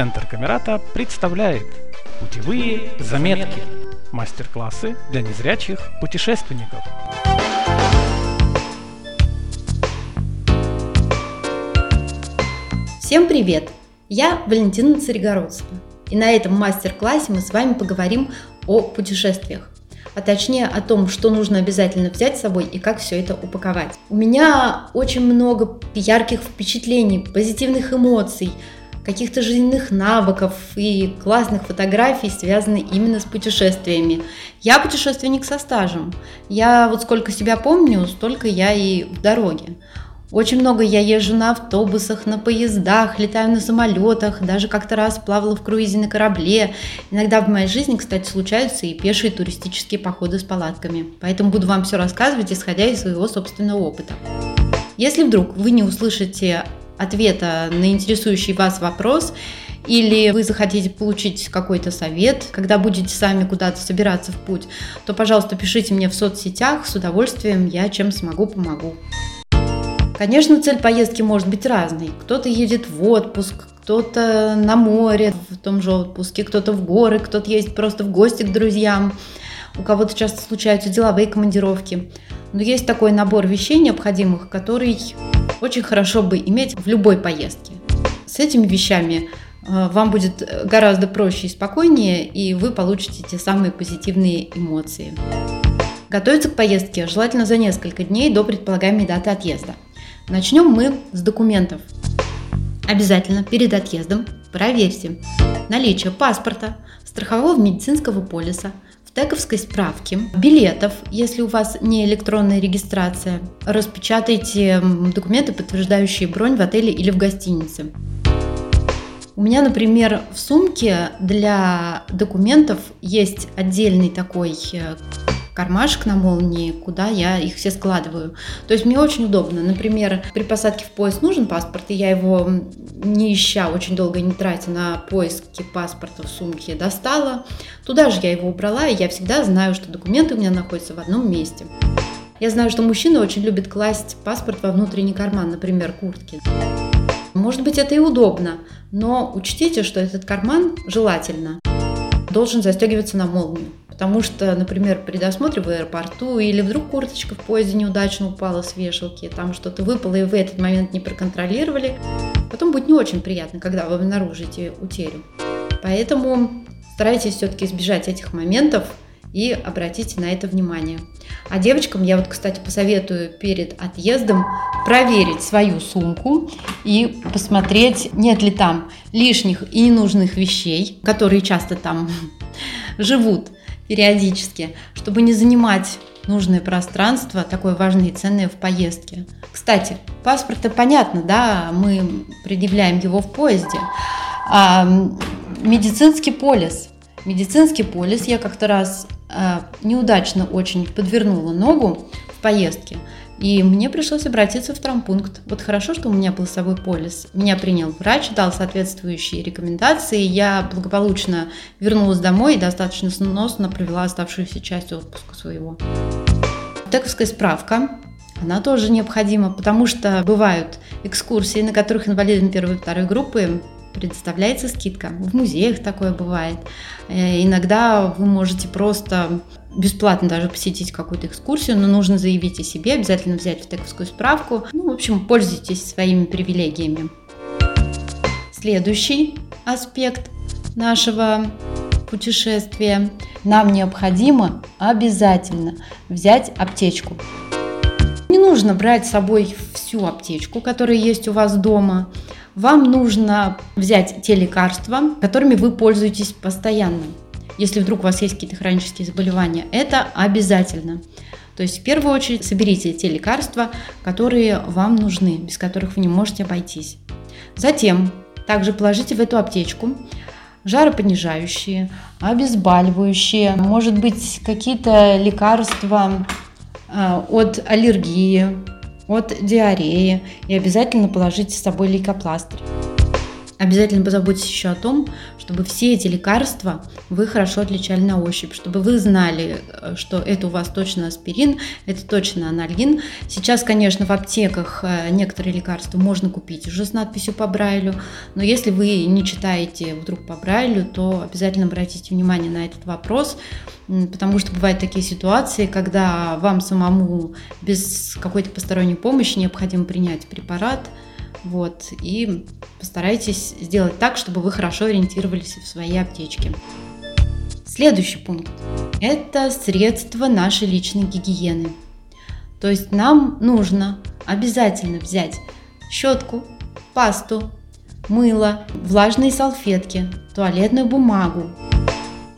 Центр Камерата представляет Путевые заметки. Мастер-классы для незрячих путешественников. Всем привет! Я Валентина Царегородская. И на этом мастер-классе мы с вами поговорим о путешествиях а точнее о том, что нужно обязательно взять с собой и как все это упаковать. У меня очень много ярких впечатлений, позитивных эмоций, каких-то жизненных навыков и классных фотографий, связанных именно с путешествиями. Я путешественник со стажем. Я вот сколько себя помню, столько я и в дороге. Очень много я езжу на автобусах, на поездах, летаю на самолетах, даже как-то раз плавала в круизе на корабле. Иногда в моей жизни, кстати, случаются и пешие туристические походы с палатками. Поэтому буду вам все рассказывать, исходя из своего собственного опыта. Если вдруг вы не услышите ответа на интересующий вас вопрос, или вы захотите получить какой-то совет, когда будете сами куда-то собираться в путь, то, пожалуйста, пишите мне в соцсетях, с удовольствием я чем смогу, помогу. Конечно, цель поездки может быть разной. Кто-то едет в отпуск, кто-то на море в том же отпуске, кто-то в горы, кто-то ездит просто в гости к друзьям. У кого-то часто случаются деловые командировки. Но есть такой набор вещей необходимых, который очень хорошо бы иметь в любой поездке. С этими вещами э, вам будет гораздо проще и спокойнее, и вы получите те самые позитивные эмоции. Готовиться к поездке желательно за несколько дней до предполагаемой даты отъезда – Начнем мы с документов. Обязательно перед отъездом проверьте наличие паспорта, страхового медицинского полиса, тековской справки, билетов, если у вас не электронная регистрация. Распечатайте документы, подтверждающие бронь в отеле или в гостинице. У меня, например, в сумке для документов есть отдельный такой э, кармашек на молнии, куда я их все складываю. То есть мне очень удобно. Например, при посадке в поезд нужен паспорт, и я его не ища, очень долго не тратя на поиски паспорта в сумке, достала. Туда же я его убрала, и я всегда знаю, что документы у меня находятся в одном месте. Я знаю, что мужчины очень любят класть паспорт во внутренний карман, например, куртки. Может быть, это и удобно, но учтите, что этот карман желательно должен застегиваться на молнию. Потому что, например, при досмотре в аэропорту или вдруг курточка в поезде неудачно упала с вешалки, там что-то выпало, и вы этот момент не проконтролировали, потом будет не очень приятно, когда вы обнаружите утерю. Поэтому старайтесь все-таки избежать этих моментов и обратите на это внимание. А девочкам я вот, кстати, посоветую перед отъездом проверить свою сумку и посмотреть, нет ли там лишних и ненужных вещей, которые часто там живут периодически, чтобы не занимать нужное пространство, такое важное и ценное в поездке. Кстати, паспорт-то понятно, да, мы предъявляем его в поезде. А медицинский полис. Медицинский полис я как-то раз а, неудачно очень подвернула ногу в поездке. И мне пришлось обратиться в травмпункт. Вот хорошо, что у меня был с собой полис. Меня принял врач, дал соответствующие рекомендации. Я благополучно вернулась домой и достаточно сносно провела оставшуюся часть отпуска своего. Тековская справка она тоже необходима, потому что бывают экскурсии, на которых инвалидам первой и второй группы предоставляется скидка. В музеях такое бывает. Э, иногда вы можете просто бесплатно даже посетить какую-то экскурсию, но нужно заявить о себе, обязательно взять тековскую справку. Ну, в общем, пользуйтесь своими привилегиями. Следующий аспект нашего путешествия. Нам необходимо обязательно взять аптечку. Не нужно брать с собой всю аптечку, которая есть у вас дома. Вам нужно взять те лекарства, которыми вы пользуетесь постоянно если вдруг у вас есть какие-то хронические заболевания, это обязательно. То есть в первую очередь соберите те лекарства, которые вам нужны, без которых вы не можете обойтись. Затем также положите в эту аптечку жаропонижающие, обезболивающие, может быть какие-то лекарства от аллергии, от диареи и обязательно положите с собой лейкопластырь. Обязательно позаботьтесь еще о том, чтобы все эти лекарства вы хорошо отличали на ощупь, чтобы вы знали, э, что это у вас точно аспирин, это точно анальгин. Сейчас, конечно, в аптеках э, некоторые лекарства можно купить уже с надписью по Брайлю, но если вы не читаете вдруг по Брайлю, то обязательно обратите внимание на этот вопрос, потому что бывают такие ситуации, когда вам самому без какой-то посторонней помощи необходимо принять препарат – вот, и постарайтесь сделать так, чтобы вы хорошо ориентировались в своей аптечке. Следующий пункт – это средства нашей личной гигиены. То есть нам нужно обязательно взять щетку, пасту, мыло, влажные салфетки, туалетную бумагу,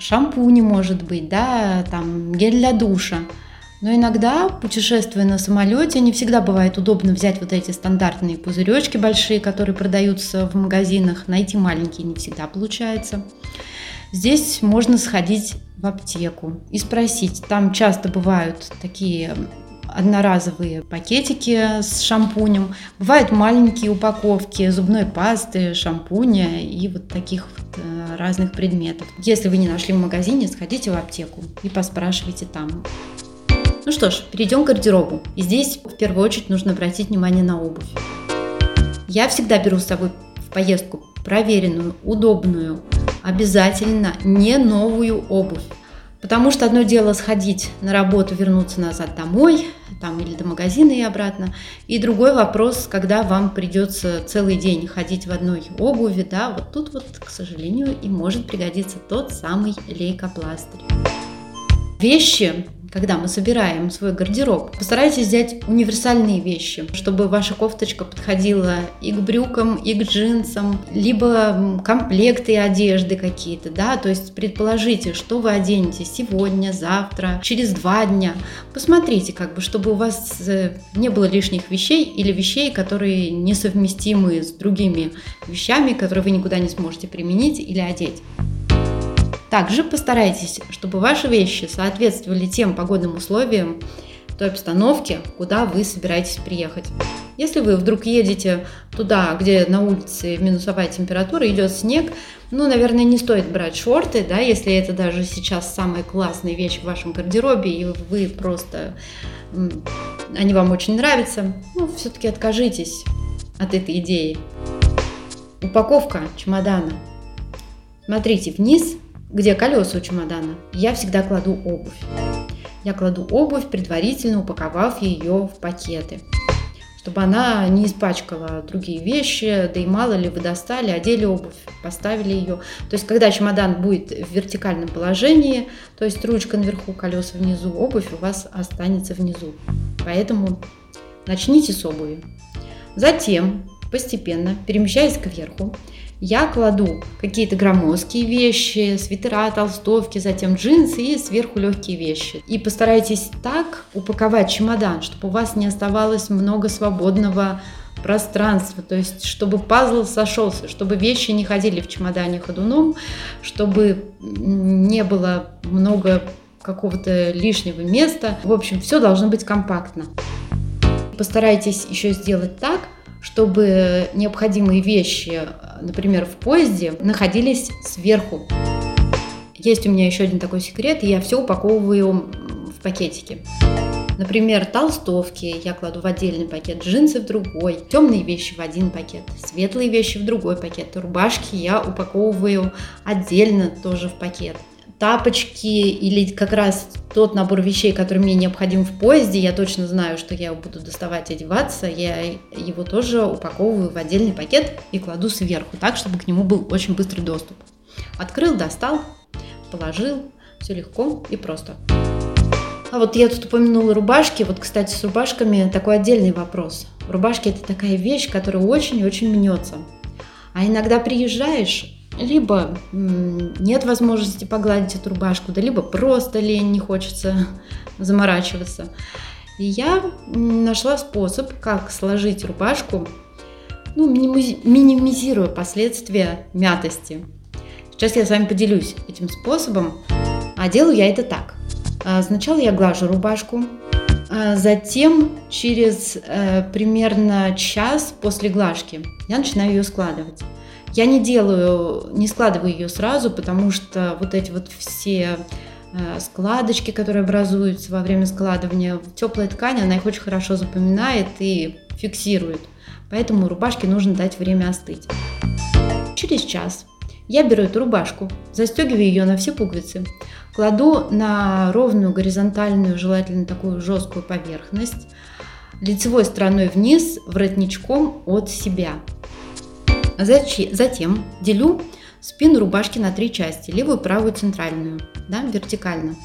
шампунь может быть, да, там гель для душа – но иногда, путешествуя на самолете, не всегда бывает удобно взять вот эти стандартные пузыречки большие, которые продаются в магазинах. Найти маленькие не всегда получается. Здесь можно сходить в аптеку и спросить. Там часто бывают такие одноразовые пакетики с шампунем. Бывают маленькие упаковки зубной пасты, шампуня и вот таких вот э, разных предметов. Если вы не нашли в магазине, сходите в аптеку и поспрашивайте там. Ну что ж, перейдем к гардеробу. И здесь в первую очередь нужно обратить внимание на обувь. Я всегда беру с собой в поездку проверенную, удобную, обязательно не новую обувь. Потому что одно дело сходить на работу, вернуться назад домой, там или до магазина и обратно. И другой вопрос, когда вам придется целый день ходить в одной обуви, да, вот тут вот, к сожалению, и может пригодиться тот самый лейкопластырь. Вещи когда мы собираем свой гардероб, постарайтесь взять универсальные вещи, чтобы ваша кофточка подходила и к брюкам, и к джинсам, либо комплекты одежды какие-то, да, то есть предположите, что вы оденете сегодня, завтра, через два дня. Посмотрите, как бы, чтобы у вас э, не было лишних вещей или вещей, которые несовместимы с другими вещами, которые вы никуда не сможете применить или одеть. Также постарайтесь, чтобы ваши вещи соответствовали тем погодным условиям, той обстановке, куда вы собираетесь приехать. Если вы вдруг едете туда, где на улице минусовая температура, идет снег, ну, наверное, не стоит брать шорты, да, если это даже сейчас самая классная вещь в вашем гардеробе, и вы просто, они вам очень нравятся, ну, все-таки откажитесь от этой идеи. Упаковка чемодана. Смотрите вниз где колеса у чемодана, я всегда кладу обувь. Я кладу обувь, предварительно упаковав ее в пакеты, чтобы она не испачкала другие вещи, да и мало ли вы достали, одели обувь, поставили ее. То есть, когда чемодан будет в вертикальном положении, то есть ручка наверху, колеса внизу, обувь у вас останется внизу. Поэтому начните с обуви. Затем, постепенно, перемещаясь кверху, я кладу какие-то громоздкие вещи, свитера, толстовки, затем джинсы и сверху легкие вещи. И постарайтесь так упаковать чемодан, чтобы у вас не оставалось много свободного пространства, то есть чтобы пазл сошелся, чтобы вещи не ходили в чемодане ходуном, чтобы не было много какого-то лишнего места. В общем, все должно быть компактно. Постарайтесь еще сделать так, чтобы необходимые вещи, например, в поезде, находились сверху. Есть у меня еще один такой секрет, я все упаковываю в пакетики. Например, толстовки я кладу в отдельный пакет, джинсы в другой, темные вещи в один пакет, светлые вещи в другой пакет, рубашки я упаковываю отдельно тоже в пакет тапочки или как раз тот набор вещей, который мне необходим в поезде, я точно знаю, что я буду доставать одеваться, я его тоже упаковываю в отдельный пакет и кладу сверху, так, чтобы к нему был очень быстрый доступ. Открыл, достал, положил, все легко и просто. А вот я тут упомянула рубашки. Вот, кстати, с рубашками такой отдельный вопрос. Рубашки – это такая вещь, которая очень и очень мнется. А иногда приезжаешь, либо нет возможности погладить эту рубашку, да либо просто лень, не хочется заморачиваться. И я нашла способ, как сложить рубашку, ну, минимизируя последствия мятости. Сейчас я с вами поделюсь этим способом. А делаю я это так. А, сначала я глажу рубашку, а затем через э, примерно час после глажки я начинаю ее складывать. Я не делаю, не складываю ее сразу, потому что вот эти вот все э, складочки, которые образуются во время складывания, теплая ткань, она их очень хорошо запоминает и фиксирует. Поэтому рубашке нужно дать время остыть. Через час я беру эту рубашку, застегиваю ее на все пуговицы, кладу на ровную горизонтальную, желательно такую жесткую поверхность, лицевой стороной вниз, воротничком от себя. Затем делю спину рубашки на три части, левую, правую, центральную, да, вертикально.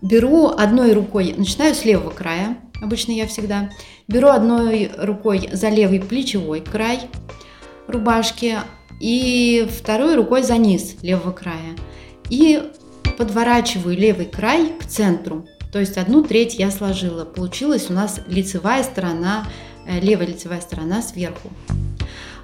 Беру одной рукой, начинаю с левого края, обычно я всегда, беру одной рукой за левый плечевой край рубашки и второй рукой за низ левого края. И подворачиваю левый край к центру, то есть одну треть я сложила. Получилась у нас лицевая сторона, э, левая лицевая сторона сверху.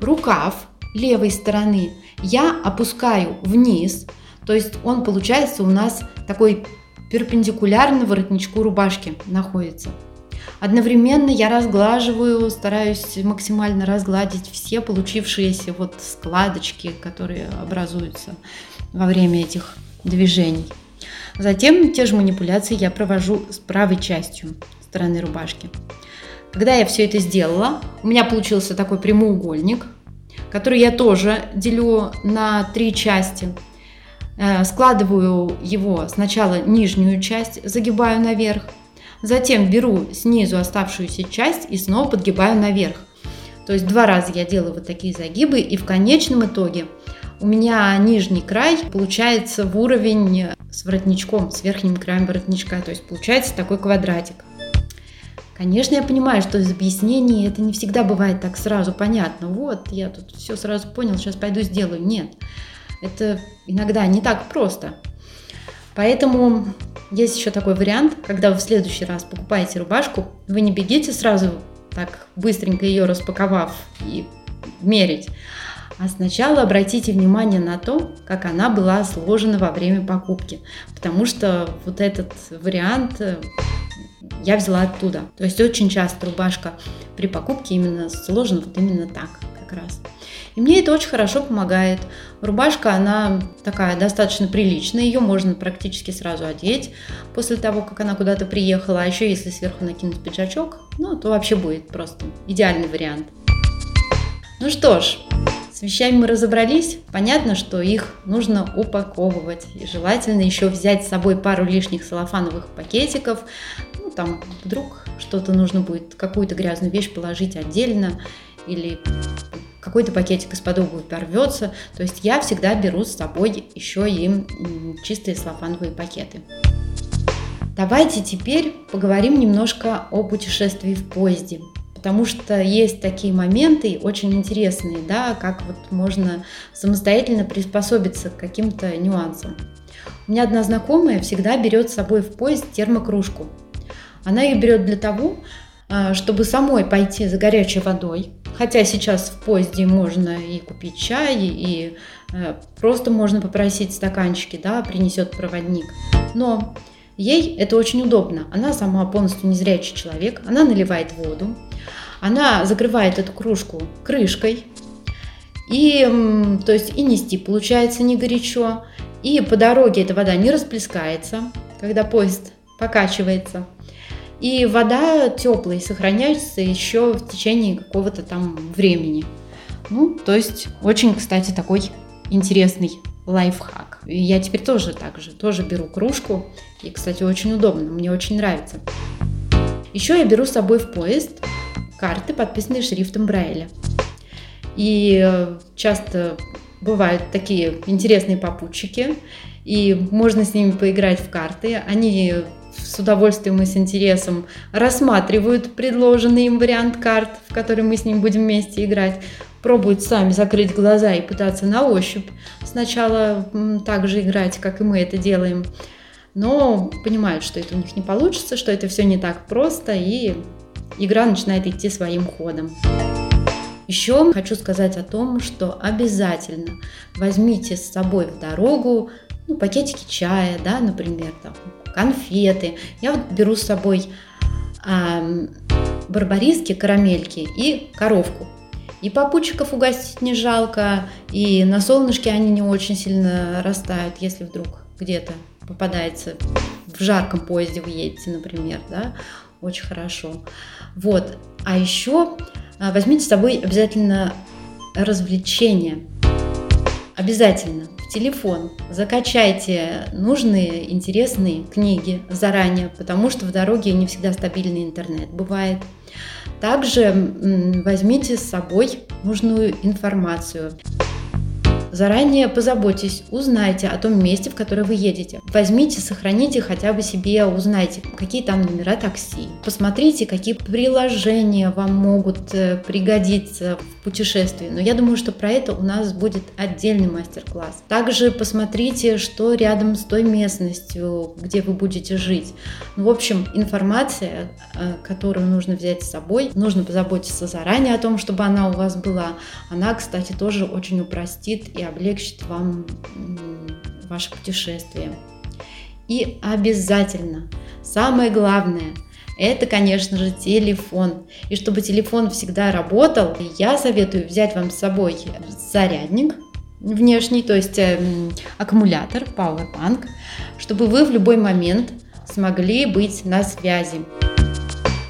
Рукав левой стороны я опускаю вниз, то есть он получается у нас такой перпендикулярно воротничку рубашки находится. Одновременно я разглаживаю, стараюсь максимально разгладить все получившиеся вот складочки, которые образуются во время этих движений. Затем те же манипуляции я провожу с правой частью стороны рубашки. Когда я все это сделала, у меня получился такой прямоугольник, который я тоже делю на три части. Э, складываю его сначала нижнюю часть, загибаю наверх, затем беру снизу оставшуюся часть и снова подгибаю наверх. То есть два раза я делаю вот такие загибы, и в конечном итоге у меня нижний край получается в уровень с воротничком, с верхним краем воротничка. То есть получается такой квадратик. Конечно, я понимаю, что из объяснений это не всегда бывает так сразу понятно. Вот, я тут все сразу понял, сейчас пойду сделаю. Нет, это иногда не так просто. Поэтому есть еще такой вариант, когда вы в следующий раз покупаете рубашку, вы не бегите сразу так быстренько ее распаковав и мерить, а сначала обратите внимание на то, как она была сложена во время покупки, потому что вот этот вариант э, я взяла оттуда. То есть очень часто рубашка при покупке именно сложена вот именно так как раз. И мне это очень хорошо помогает. Рубашка, она такая достаточно приличная, ее можно практически сразу одеть после того, как она куда-то приехала. А еще если сверху накинуть пиджачок, ну, то вообще будет просто идеальный вариант. Ну что ж, с вещами мы разобрались. Понятно, что их нужно упаковывать. И желательно еще взять с собой пару лишних салофановых пакетиков. Там вдруг что-то нужно будет, какую-то грязную вещь положить отдельно. Или какой-то пакетик из-под обуви порвется. То есть я всегда беру с собой еще и чистые салофановые пакеты. Давайте теперь поговорим немножко о путешествии в поезде потому что есть такие моменты очень интересные, да, как вот можно самостоятельно приспособиться к каким-то нюансам. У меня одна знакомая всегда берет с собой в поезд термокружку. Она ее берет для того, а, чтобы самой пойти за горячей водой, хотя сейчас в поезде можно и купить чай, и э, просто можно попросить стаканчики, да, принесет проводник. Но ей это очень удобно. Она сама полностью незрячий человек, она наливает воду, она закрывает эту кружку крышкой, и, то есть, и нести получается не горячо, и по дороге эта вода не расплескается, когда поезд покачивается. И вода теплая сохраняется еще в течение какого-то там времени. Ну, то есть, очень, кстати, такой интересный лайфхак. И я теперь тоже так же, тоже беру кружку. И, кстати, очень удобно, мне очень нравится. Еще я беру с собой в поезд карты, подписанные шрифтом Брайля. И э, часто бывают такие интересные попутчики, и можно с ними поиграть в карты. Они с удовольствием и с интересом рассматривают предложенный им вариант карт, в который мы с ним будем вместе играть, пробуют сами закрыть глаза и пытаться на ощупь сначала так же играть, как и мы это делаем, но понимают, что это у них не получится, что это все не так просто, и игра начинает идти своим ходом. Еще хочу сказать о том, что обязательно возьмите с собой в дорогу ну, пакетики чая, да, например, там, конфеты. Я вот беру с собой э, барбариски, карамельки и коровку. И попутчиков угостить не жалко, и на солнышке они не очень сильно растают, если вдруг где-то попадается в жарком поезде вы едете, например, да, очень хорошо. Вот. А еще а, возьмите с собой обязательно развлечения. Обязательно в телефон закачайте нужные, интересные книги заранее, потому что в дороге не всегда стабильный интернет бывает. Также возьмите с собой нужную информацию. Заранее позаботьтесь, узнайте о том месте, в которое вы едете. Возьмите, сохраните хотя бы себе, узнайте, какие там номера такси. Посмотрите, какие приложения вам могут э, пригодиться в путешествии. Но я думаю, что про это у нас будет отдельный мастер-класс. Также посмотрите, что рядом с той местностью, где вы будете жить. Ну, в общем, информация, э, которую нужно взять с собой, нужно позаботиться заранее о том, чтобы она у вас была. Она, кстати, тоже очень упростит и облегчит вам ваше путешествие. И обязательно, самое главное, это, конечно же, телефон. И чтобы телефон всегда работал, я советую взять вам с собой зарядник внешний, то есть э, аккумулятор, Powerbank, чтобы вы в любой момент смогли быть на связи.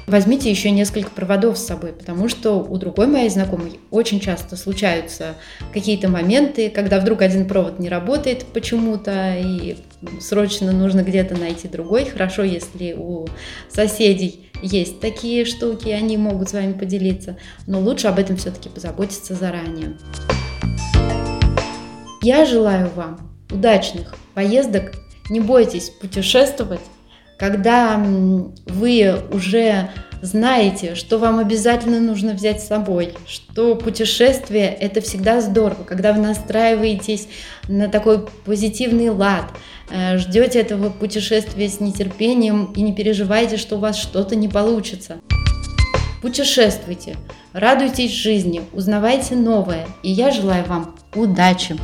Возьмите еще несколько проводов с собой, потому что у другой моей знакомой очень часто случаются какие-то моменты, когда вдруг один провод не работает почему-то, и срочно нужно где-то найти другой. Хорошо, если у соседей есть такие штуки, они могут с вами поделиться, но лучше об этом все-таки позаботиться заранее. Я желаю вам удачных поездок, не бойтесь путешествовать, когда вы уже знаете, что вам обязательно нужно взять с собой, что путешествие – это всегда здорово, когда вы настраиваетесь на такой позитивный лад, э, ждете этого путешествия с нетерпением и не переживайте, что у вас что-то не получится. Путешествуйте, радуйтесь жизни, узнавайте новое, и я желаю вам удачи!